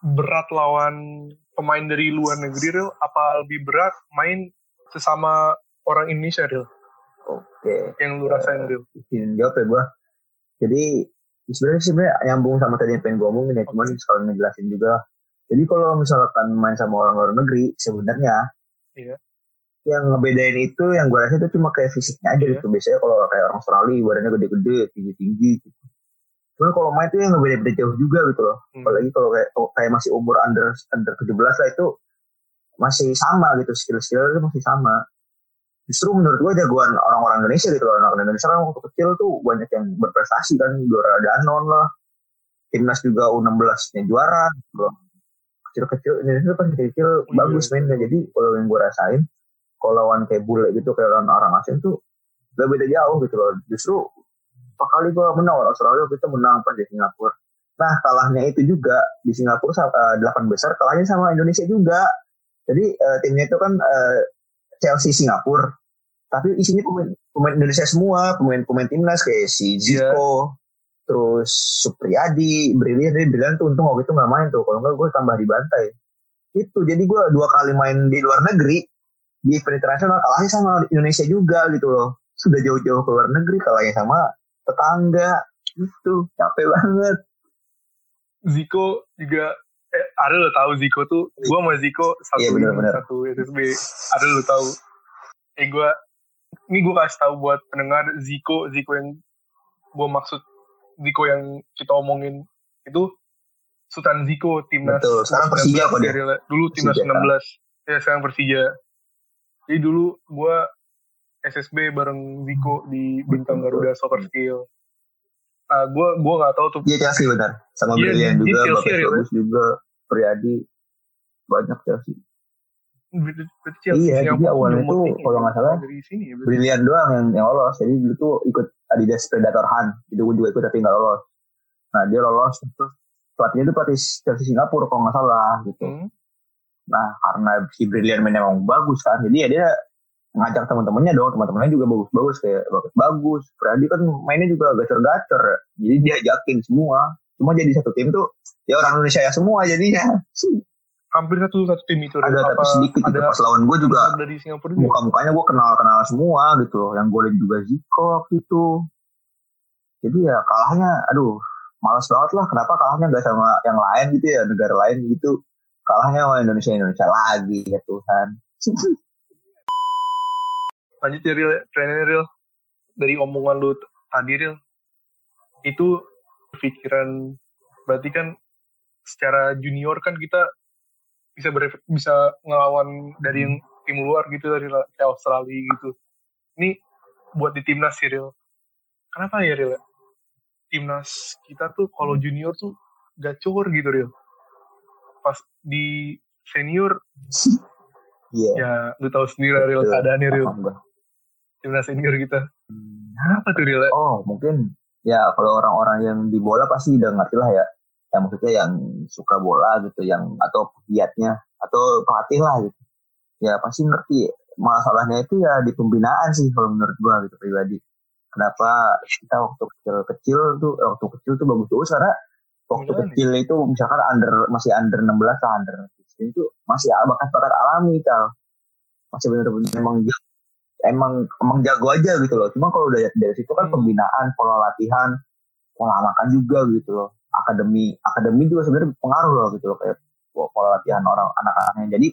berat lawan pemain dari luar negeri real apa lebih berat main sesama orang Indonesia real Oke, yang lu rasain real izin jawab ya gua. Jadi sebenarnya sih sebenarnya nyambung sama tadi yang pengen gua omongin ya, cuman sekalian ngejelasin juga. Jadi kalau misalkan main sama orang luar negeri, sebenarnya Iya. yang ngebedain itu yang gue rasa itu cuma kayak fisiknya aja Iya. gitu. Biasanya kalau kayak orang Australia badannya gede-gede, tinggi-tinggi gitu. Cuman kalau main tuh yang ngebeda-beda jauh juga gitu loh. Hmm. Apalagi kalau kayak oh, kayak masih umur under under 17 lah itu masih sama gitu skill-skill itu masih sama. Justru menurut gue jagoan orang-orang Indonesia gitu. Orang Indonesia kan waktu kecil tuh banyak yang berprestasi kan juara Danon lah. Timnas juga U16-nya juara gitu loh. Kecil-kecil Indonesia pas kecil Iya. bagus mainnya. Jadi kalau yang gue rasain kalau lawan kayak bule gitu kayak lawan orang asing tuh gak beda jauh gitu loh. Justru Pak kali gue menang lawan Australia kita menang pas di Singapura. Nah kalahnya itu juga di Singapura eh, delapan besar kalahnya sama Indonesia juga. Jadi eh, timnya itu kan eh, Chelsea Singapura. Tapi isinya pemain, pemain Indonesia semua, pemain-pemain timnas kayak si Iya. Zico, terus Supriyadi, Brilian, jadi Brilian tuh untung waktu itu nggak main tuh. Kalau nggak gue tambah dibantai. Itu jadi gue dua kali main di luar negeri di event internasional kalahnya sama Indonesia juga gitu loh. Sudah jauh-jauh ke luar negeri kalahnya sama tetangga itu capek banget. Ziko juga ada lo tahu Ziko tuh gua sama Ziko satu Iya, ini, benar-benar. satu SSB ada lo tahu. Eh gua ini gua kasih tahu buat pendengar Ziko Ziko yang gua maksud Ziko yang kita omongin itu Sultan Ziko timnas Betul, sekarang Persija kok dia. dulu timnas Persija 16 ya sekarang Persija. Jadi dulu gua SSB bareng Ziko di Bintang. Garuda Soccer Skill. Ah, gua gua nggak tahu tuh. Iya Chelsea benar. Sama Iya, Brilian dia juga, Chelsea bagus juga, Priyadi banyak Chelsea. Berarti berarti Chelsea Iya, jadi awalnya tuh kalau ya, nggak salah dari sini ya. berarti. Brilian doang yang, yang lolos. Jadi dulu tuh ikut Adidas Predator Han. Itu gue juga ikut tapi nggak lolos. Nah dia lolos terus pelatihnya itu pelatih Chelsea Singapura kalau nggak salah gitu. Hmm. Nah karena si Brilian mainnya memang bagus kan, jadi ya dia ngajak teman-temannya dong, teman-temannya juga bagus-bagus kayak bagus bagus. Pradi kan mainnya juga gacor-gacor, jadi dia ajakin semua. Cuma jadi satu tim tuh ya orang Indonesia ya semua jadinya. Hampir satu satu tim itu Ada Apa tapi sedikit gitu. ada Pas lawan gue juga dari Singapura juga. muka-mukanya gue kenal-kenal semua gitu loh. Yang golin juga Zico waktu itu. Jadi ya kalahnya, aduh, males banget lah. Kenapa kalahnya nggak sama yang lain gitu ya, negara lain gitu. Kalahnya sama Indonesia Indonesia lagi ya Tuhan. Lanjut ya Ril, trennya Ril. Dari omongan lu tadi Ril. Itu pikiran berarti kan secara junior kan kita bisa ber, bisa ngelawan dari yang tim luar gitu dari kayak Australia gitu. Ini buat di timnas sih Ril. Kenapa ya Ril? Timnas kita tuh kalau junior tuh gacor gitu Ril. Pas di senior Iya. ya lu tahu sendiri Ril Betul. keadaannya Ril. Timnas senior kita. Apa tuh Ril? Oh mungkin ya kalau orang-orang yang di bola pasti udah ngerti lah ya. Yang maksudnya yang suka bola gitu, yang atau pegiatnya atau pelatih lah gitu. Ya pasti ngerti masalahnya itu ya di pembinaan sih kalau menurut gua gitu pribadi kenapa kita waktu kecil-kecil tuh eh, waktu kecil tuh bagus terus karena waktu kecil itu misalkan under masih under 16 atau under 16 itu masih bakat-bakat alami tal masih benar-benar emang emang emang jago aja gitu loh. Cuma kalau udah dari situ kan Hmm. pembinaan pola latihan pola makan juga gitu loh. Akademi akademi juga sebenarnya pengaruh loh gitu loh kayak pola latihan orang anak-anaknya. Jadi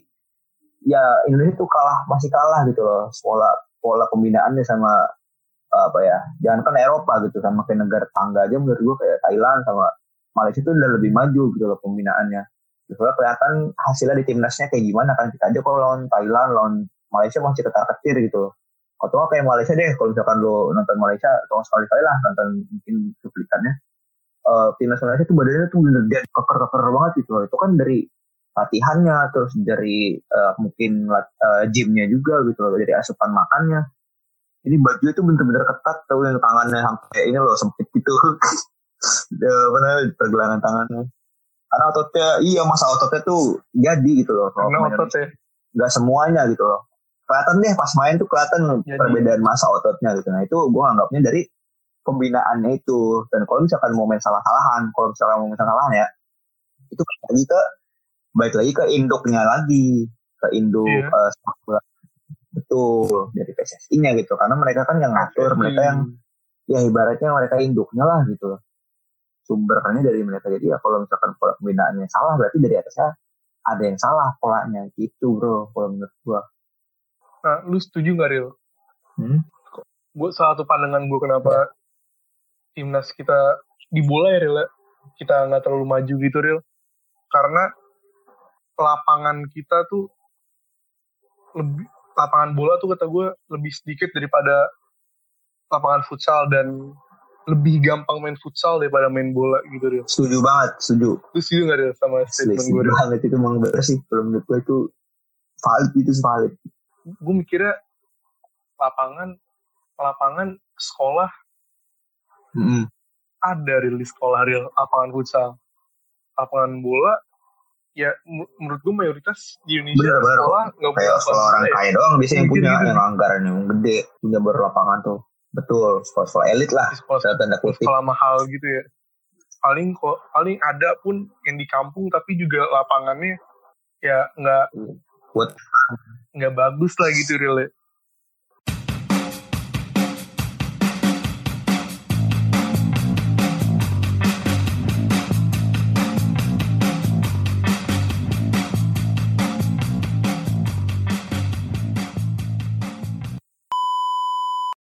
ya Indonesia tuh kalah masih kalah gitu loh. Pola pola pembinaannya sama apa ya jangan kan Eropa gitu sama kayak negara tangga aja menurut gua kayak Thailand sama Malaysia tuh udah lebih maju gitu loh pembinaannya. Soalnya kelihatan hasilnya di timnasnya kayak gimana kan kita aja kalau lawan Thailand lawan Malaysia masih ketar ketir gitu loh atau nggak kayak Malaysia deh kalau misalkan lo nonton Malaysia atau sekali kali lah nonton mungkin cuplikannya. Eh timnas Malaysia tuh badannya tuh bener dia keker-keker banget gitu loh. Itu kan dari latihannya terus dari eh, mungkin eh, gymnya juga gitu loh dari asupan makannya. Ini baju itu bener-bener ketat tuh yang tangannya sampai ini loh sempit gitu. Mana pergelangan tangannya. Karena ototnya iya masa ototnya tuh jadi gitu loh kalau karena pemain otot ya nggak semuanya gitu loh kelihatan deh pas main tuh kelihatan Jadi. perbedaan masa ototnya gitu. Nah itu gue anggapnya dari pembinaannya itu. Dan kalau misalkan mau main salah-salahan kalau misalkan mau main salah-salahan ya itu balik lagi ke balik lagi ke induknya lagi. Ke induk Iya. eh, sepak bola. betul dari PSSI-nya gitu. Karena mereka kan yang ngatur mereka yang ya ibaratnya mereka induknya lah gitu. Loh sumbernya dari mereka. Jadi ya kalau misalkan pola pembinaannya salah berarti dari atasnya ada yang salah polanya. Gitu bro kalau menurut gua nah lu setuju nggak Ril? Hmm? gue salah satu pandangan gue kenapa timnas kita di bola ya Ril ya, kita nggak terlalu maju gitu Ril. Karena lapangan kita tuh lebih lapangan bola tuh kata gue lebih sedikit daripada lapangan futsal dan lebih gampang main futsal daripada main bola gitu Ril. Setuju banget setuju. Lu setuju nggak Ril sama statement gue setuju banget. Itu emang bener sih kalau menurut gua itu valid itu valid gue mikirnya lapangan lapangan sekolah Mm-mm. ada real di sekolah real lapangan futsal lapangan bola ya menurut gue mayoritas di Indonesia Bener, bener. sekolah nggak punya kayak sekolah orang ya. kaya doang biasanya yang punya gitu. yang anggaran yang gede punya berlapangan tuh betul sekolah-sekolah elit lah sekolah tanda kutip sekolah mahal gitu ya paling kok paling ada pun yang di kampung tapi juga lapangannya ya nggak Buat- nggak bagus lah gitu real ya.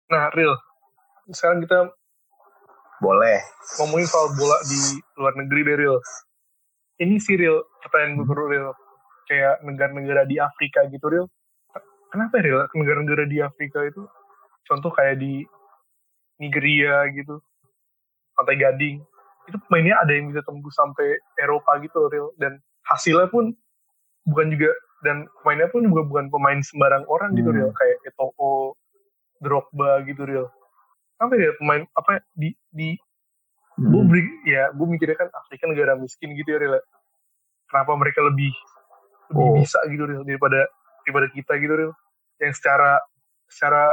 Nah, real. Sekarang kita boleh ngomongin soal bola di luar negeri deh real. Ini sih real pertanyaan gue real. Kayak negara-negara di Afrika gitu real. Kenapa ya real negara-negara di Afrika itu contoh kayak di Nigeria gitu, Pantai Gading, itu pemainnya ada yang bisa tembus sampai Eropa gitu real dan hasilnya pun bukan juga dan pemainnya pun juga bukan pemain sembarang orang gitu Hmm. real kayak Eto'o, Drogba gitu real. Apa ya pemain apa di di gue Mm. beri ya gue mikirnya kan Afrika negara miskin gitu ya Ril. kenapa mereka lebih lebih Oh. bisa gitu Ril, daripada daripada kita gitu Ril. yang secara secara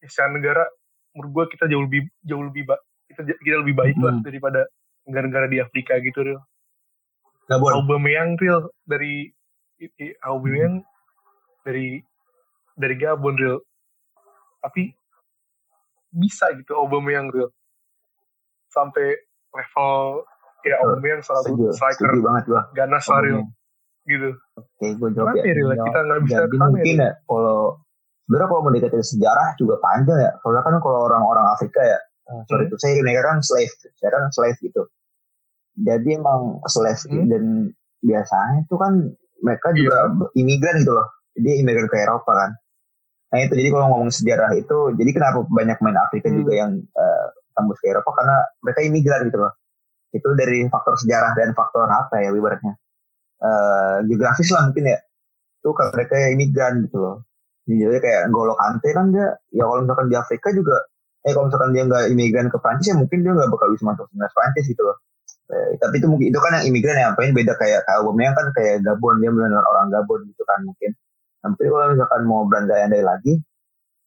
secara negara menurut gue kita jauh lebih jauh lebih ba- kita kita lebih baik lah Hmm. daripada negara-negara di Afrika gitu Ril. Gabon Aubameyang Ril dari Aubameyang dari dari Gabon Ril tapi bisa gitu Aubameyang Ril sampai level ya. Aubameyang salah satu striker banget gua ganas lah Ril gitu oke gue jawab ya Ril Jawab. kita nggak bisa jadi ke sana mungkin ya ya kalau sebenarnya kalau mendekati sejarah juga panjang ya soalnya kan kalau orang-orang Afrika ya eh, sorry Hmm. itu saya mereka kan slave saya kan slave gitu jadi emang slave Hmm. dan biasanya itu kan mereka Iya. juga imigran gitu loh jadi imigran ke Eropa kan nah itu jadi kalau ngomong sejarah itu jadi kenapa banyak main Afrika Hmm. juga yang eh, tembus ke Eropa karena mereka imigran gitu loh itu dari faktor sejarah dan faktor apa ya ibaratnya eh geografis lah mungkin ya itu mereka imigran gitu loh jadi kayak N'Golo Kante kan dia ya kalau misalkan di Afrika juga eh kalau misalkan dia nggak imigran ke Prancis ya mungkin dia nggak bakal bisa masuk timnas Prancis gitu loh Eh, tapi itu mungkin itu kan yang imigran ya paling beda kayak Aubameyang kan kayak Gabon dia benar orang Gabon gitu kan mungkin Tapi kalau misalkan mau berandai-andai lagi,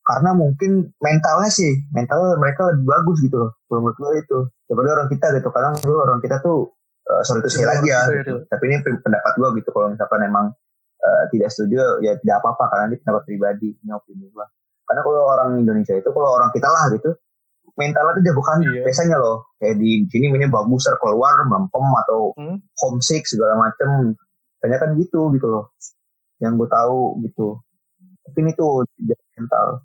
karena mungkin mentalnya sih, mental mereka lebih bagus gitu loh. Menurut gue itu. Daripada orang kita gitu. Kadang dulu orang kita tuh, uh, sorry itu sekali lagi ya. Gitu. Tapi ini pendapat gue gitu. Kalau misalkan emang uh, tidak setuju, ya tidak apa-apa. Karena ini pendapat pribadi, ini opini gue. Karena kalau orang Indonesia itu, kalau orang kita lah gitu, mentalnya tuh jagokan iya. biasanya loh kayak di sini ini bagus keluar mempem atau hmm? homesick segala macem banyak kan gitu gitu loh yang gue tahu gitu tapi ini tuh mental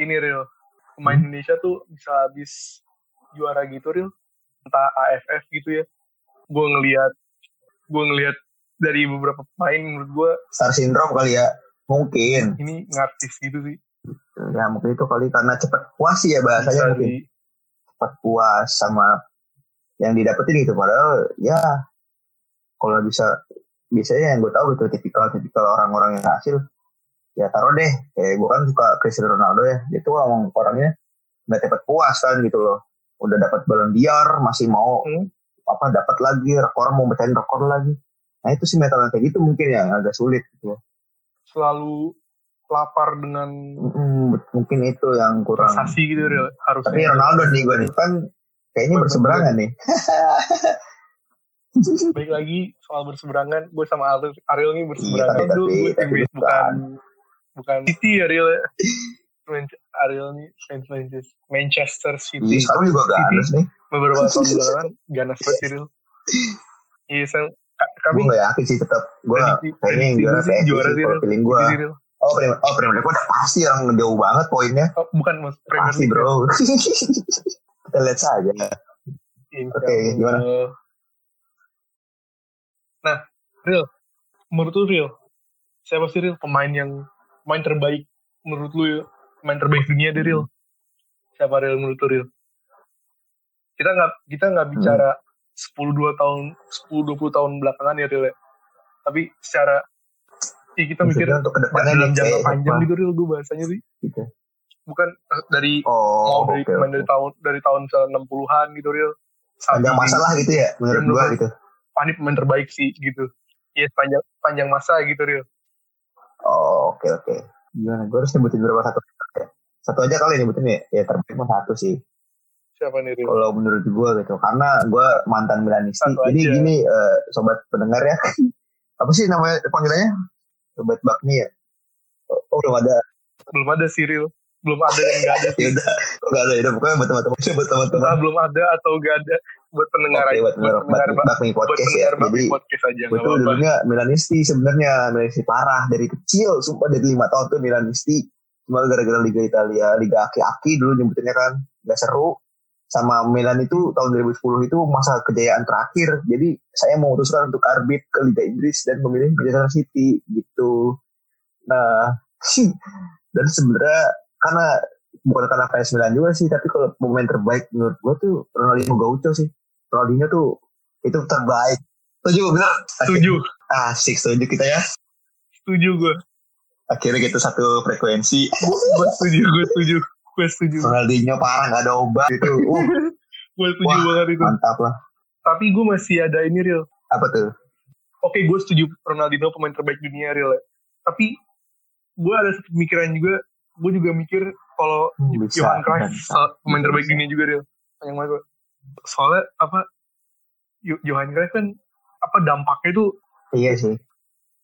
ini real pemain hmm? Indonesia tuh bisa habis juara gitu real entah AFF gitu ya gue ngelihat gue ngelihat dari beberapa pemain menurut gue star syndrome kali ya? Mungkin. Ini ngartis gitu sih. Ya mungkin itu kali karena cepat puas ya bahasanya Bisa mungkin. di... cepat puas sama yang didapetin gitu. Padahal ya kalau bisa biasanya yang gue tahu gitu tipikal tipikal orang-orang yang hasil ya taruh deh. Kayak gue kan suka Cristiano Ronaldo ya. Dia tuh ngomong orangnya nggak cepat puas kan gitu loh. Udah dapat balon diar masih mau hmm. Apa dapat lagi rekor mau mecahin rekor lagi. Nah itu sih mental kayak gitu mungkin yang agak sulit gitu selalu lapar dengan hmm, mungkin itu yang kurang. prestasi gitu harus tapi Ronaldo nih gue nih kan kayaknya berseberangan nih. Baik lagi soal berseberangan gue sama Ariel, Ariel nih berseberangan iya, tapi, gue tapi, bukan bukan, bukan City ya Ariel Ariel nih fans Manchester City. Sekarang juga ganas nih beberapa tahun belakangan ganas banget Ariel iya kami gue yakin sih tetap gue kayaknya yang juara juara sih feeling gue Oh, Premier, oh Premier League udah pasti yang jauh banget poinnya. Oh, bukan mas Premier pasti, League. bro. Kita lihat saja. Oke, okay, gimana? Nah, Real, menurut lu Real, siapa sih Real pemain yang pemain terbaik menurut lu ya? Pemain terbaik dunia deh Real. Siapa Real menurut lu Real? Kita nggak kita nggak bicara sepuluh dua tahun, sepuluh dua puluh tahun belakangan ya Real ya. Tapi secara ya kita mikir untuk ke depannya dalam jangka panjang gitu real gue bahasanya sih gitu. bukan eh, dari oh, mau dari okay, okay. dari tahun dari tahun enam puluhan gitu real panjang masalah gitu ya menurut gue gitu Pani pemain terbaik sih gitu iya panjang panjang masa gitu real oh oke okay, oke okay. gimana gue harus nyebutin berapa satu ya? satu aja kali nyebutin ya ya terbaik mah satu sih siapa nih? Kalau menurut gue gitu, karena gue mantan Milanisti. Jadi gini, uh, sobat pendengar ya, apa sih namanya panggilannya? sobat bakmi ya? Oh, oh belum ada. Belum ada Cyril belum ada yang enggak ada ya udah enggak ada ya pokoknya buat teman-teman buat teman-teman. Belum ada atau enggak ada. Buat pendengar okay, buat, buat pendengar bakmi podcast buat ya. jadi podcast aja gue tuh dulunya Milanisti sebenarnya. Milanisti parah. Dari kecil sumpah dari lima tahun tuh Milanisti. Cuma gara-gara Liga Italia Liga aki-aki dulu nyebutinnya kan. Gak seru sama Milan itu tahun 2010 itu masa kejayaan terakhir. Jadi saya memutuskan untuk arbit ke Liga Inggris dan memilih Manchester City gitu. Nah, dan sebenarnya karena bukan karena fans Milan juga sih, tapi kalau pemain terbaik menurut gue tuh Ronaldinho Gaucho sih. Ronaldinho tuh itu terbaik. Setuju benar? Setuju. Asik setuju kita ya. Setuju gue. Akhirnya kita satu frekuensi. gue setuju, gue setuju gue setuju Ronaldinho parah gak ada obat itu uh. gue setuju Wah, banget itu. mantap lah. Tapi gue masih ada ini real apa tuh? Oke gue setuju Ronaldinho pemain terbaik dunia real ya. tapi gue ada satu pemikiran juga. Gue juga mikir kalau Johan Cruyff pemain terbaik dunia juga real yang mana soalnya apa Johan Cruyff kan apa dampaknya itu iya sih.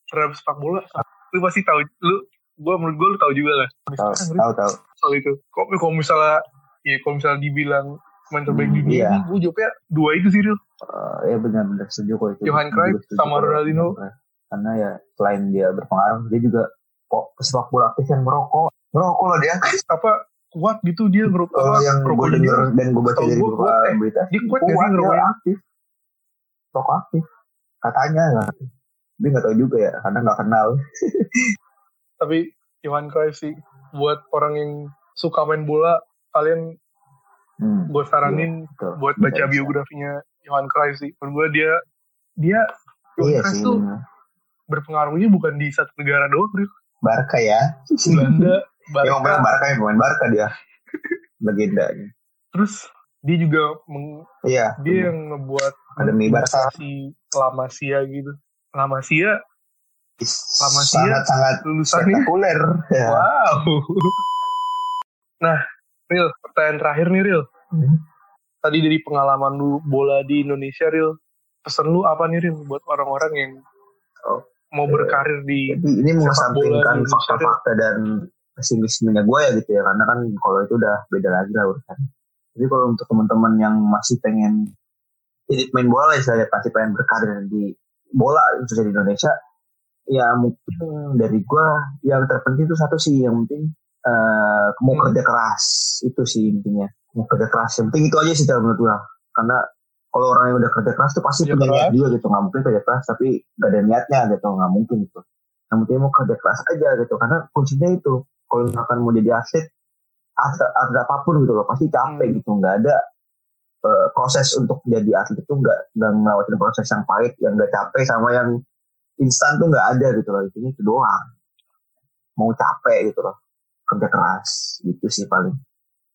terhadap sepak bola. Lu pasti tahu lu gue menurut gue lu tahu juga lah. Tahu tahu soal itu. Kok kalau misalnya ya kalau misalnya dibilang pemain terbaik hmm, dunia iya. gue jawabnya dua itu sih Ril. Uh, ya benar-benar setuju kok itu. Johan Cruyff sama Ronaldinho. Karena ya selain dia berpengaruh dia juga kok pesepak bola aktif yang merokok. Merokok lah dia. Apa kuat gitu dia ngerokok uh, yang gue denger dan gue baca dari beberapa eh, berita. Dia kuat, kuat gak sih ngerokok aktif. Rokok aktif. Katanya lah dia nggak tahu juga ya karena nggak kenal tapi Johan Cruyff sih buat orang yang suka main bola kalian hmm, gue saranin iya, buat baca iya, biografinya Johan Cruyff sih. Menurut gue dia dia Johan iya Cruyff tuh berpengaruhnya bukan di satu negara doang bro. Barca ya. Belanda Barca yang main Barca yang main Barca dia. Legenda. Terus dia juga meng, iya, dia yang ngebuat akademi Barca si Lamasia gitu. Lamasia Lamasia, sangat-sangat lulusannya spektakuler. Ya. wow nah Ril pertanyaan terakhir nih Ril Hmm. tadi dari pengalaman lu bola di Indonesia Ril pesan lu apa nih Ril buat orang-orang yang Oh, mau berkarir di Jadi ini mengesampingkan fakta-fakta dan pesimismenya gue ya gitu ya karena kan kalau itu udah beda lagi lah urusan. Jadi kalau untuk teman-teman yang masih pengen jadi main bola lah istilahnya pasti pengen berkarir di bola khususnya di Indonesia ya mungkin dari gue yang terpenting itu satu sih yang penting eh mau Hmm. kerja keras. Itu sih intinya mau kerja keras. Yang penting itu aja sih kalau menurut gue karena kalau orang yang udah kerja keras tuh pasti Kerja punya niat juga gitu. Nggak mungkin kerja keras tapi gak ada niatnya gitu. Nggak mungkin gitu. Yang penting mau kerja keras aja gitu. Karena kuncinya itu kalau misalkan mau jadi atlet atlet, atlet apa pun gitu loh pasti capek Hmm. gitu. Nggak ada eh, proses untuk jadi atlet itu nggak nggak ngelewatin proses yang pahit yang nggak capek sama yang instan tuh nggak ada gitu loh ini itu doang. Mau capek gitu loh kerja keras gitu sih paling.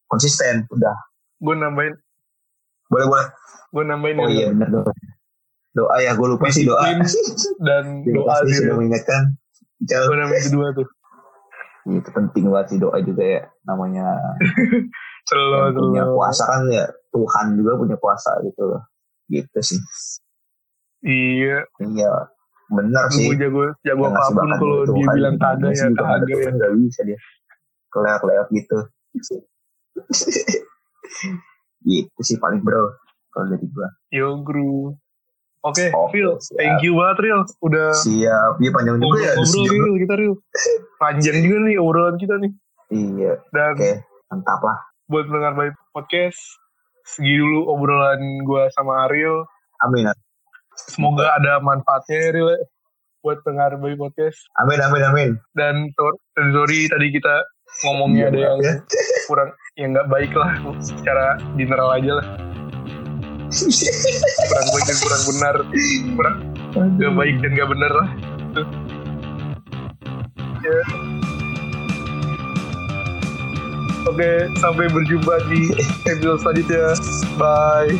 Konsisten udah. Gue nambahin. Boleh boleh. Gue nambahin oh ya, iya Ril. bener doa. Doa ya gue lupa sih doa. Dan doa sih sudah mengingatkan. Jauh. gue nambahin kedua tuh. Itu penting banget sih doa juga ya namanya selalu punya puasa kan ya Tuhan juga punya puasa gitu loh. Gitu sih. Iya. Iya benar lu sih. mau jago jago Yang ngasih apa pun bakat kalau dia bilang kagak Dia ya kagak ya. nggak bisa dia. Kelewat-lewat gitu. Gitu sih paling bro kalau dari gua. Yo guru. Oke Oke, Phil siap. thank you banget Ril. Udah siap. Iya panjang juga ya ngobrol kita Ril. Panjang juga nih obrolan kita nih. Iya. Dan oke mantap lah. buat mendengar baik podcast segi dulu obrolan gua sama Ariel amin semoga ada manfaatnya ya Ril ya, buat pendengar baik podcast amin amin amin dan sor- dan sorry tadi kita ngomongnya Iya, ada yang ya. kurang yang nggak baik lah secara general aja lah kurang baik dan kurang benar kurang nggak baik dan nggak benar lah Gitu. ya. Oke, sampai berjumpa di episode selanjutnya. Bye.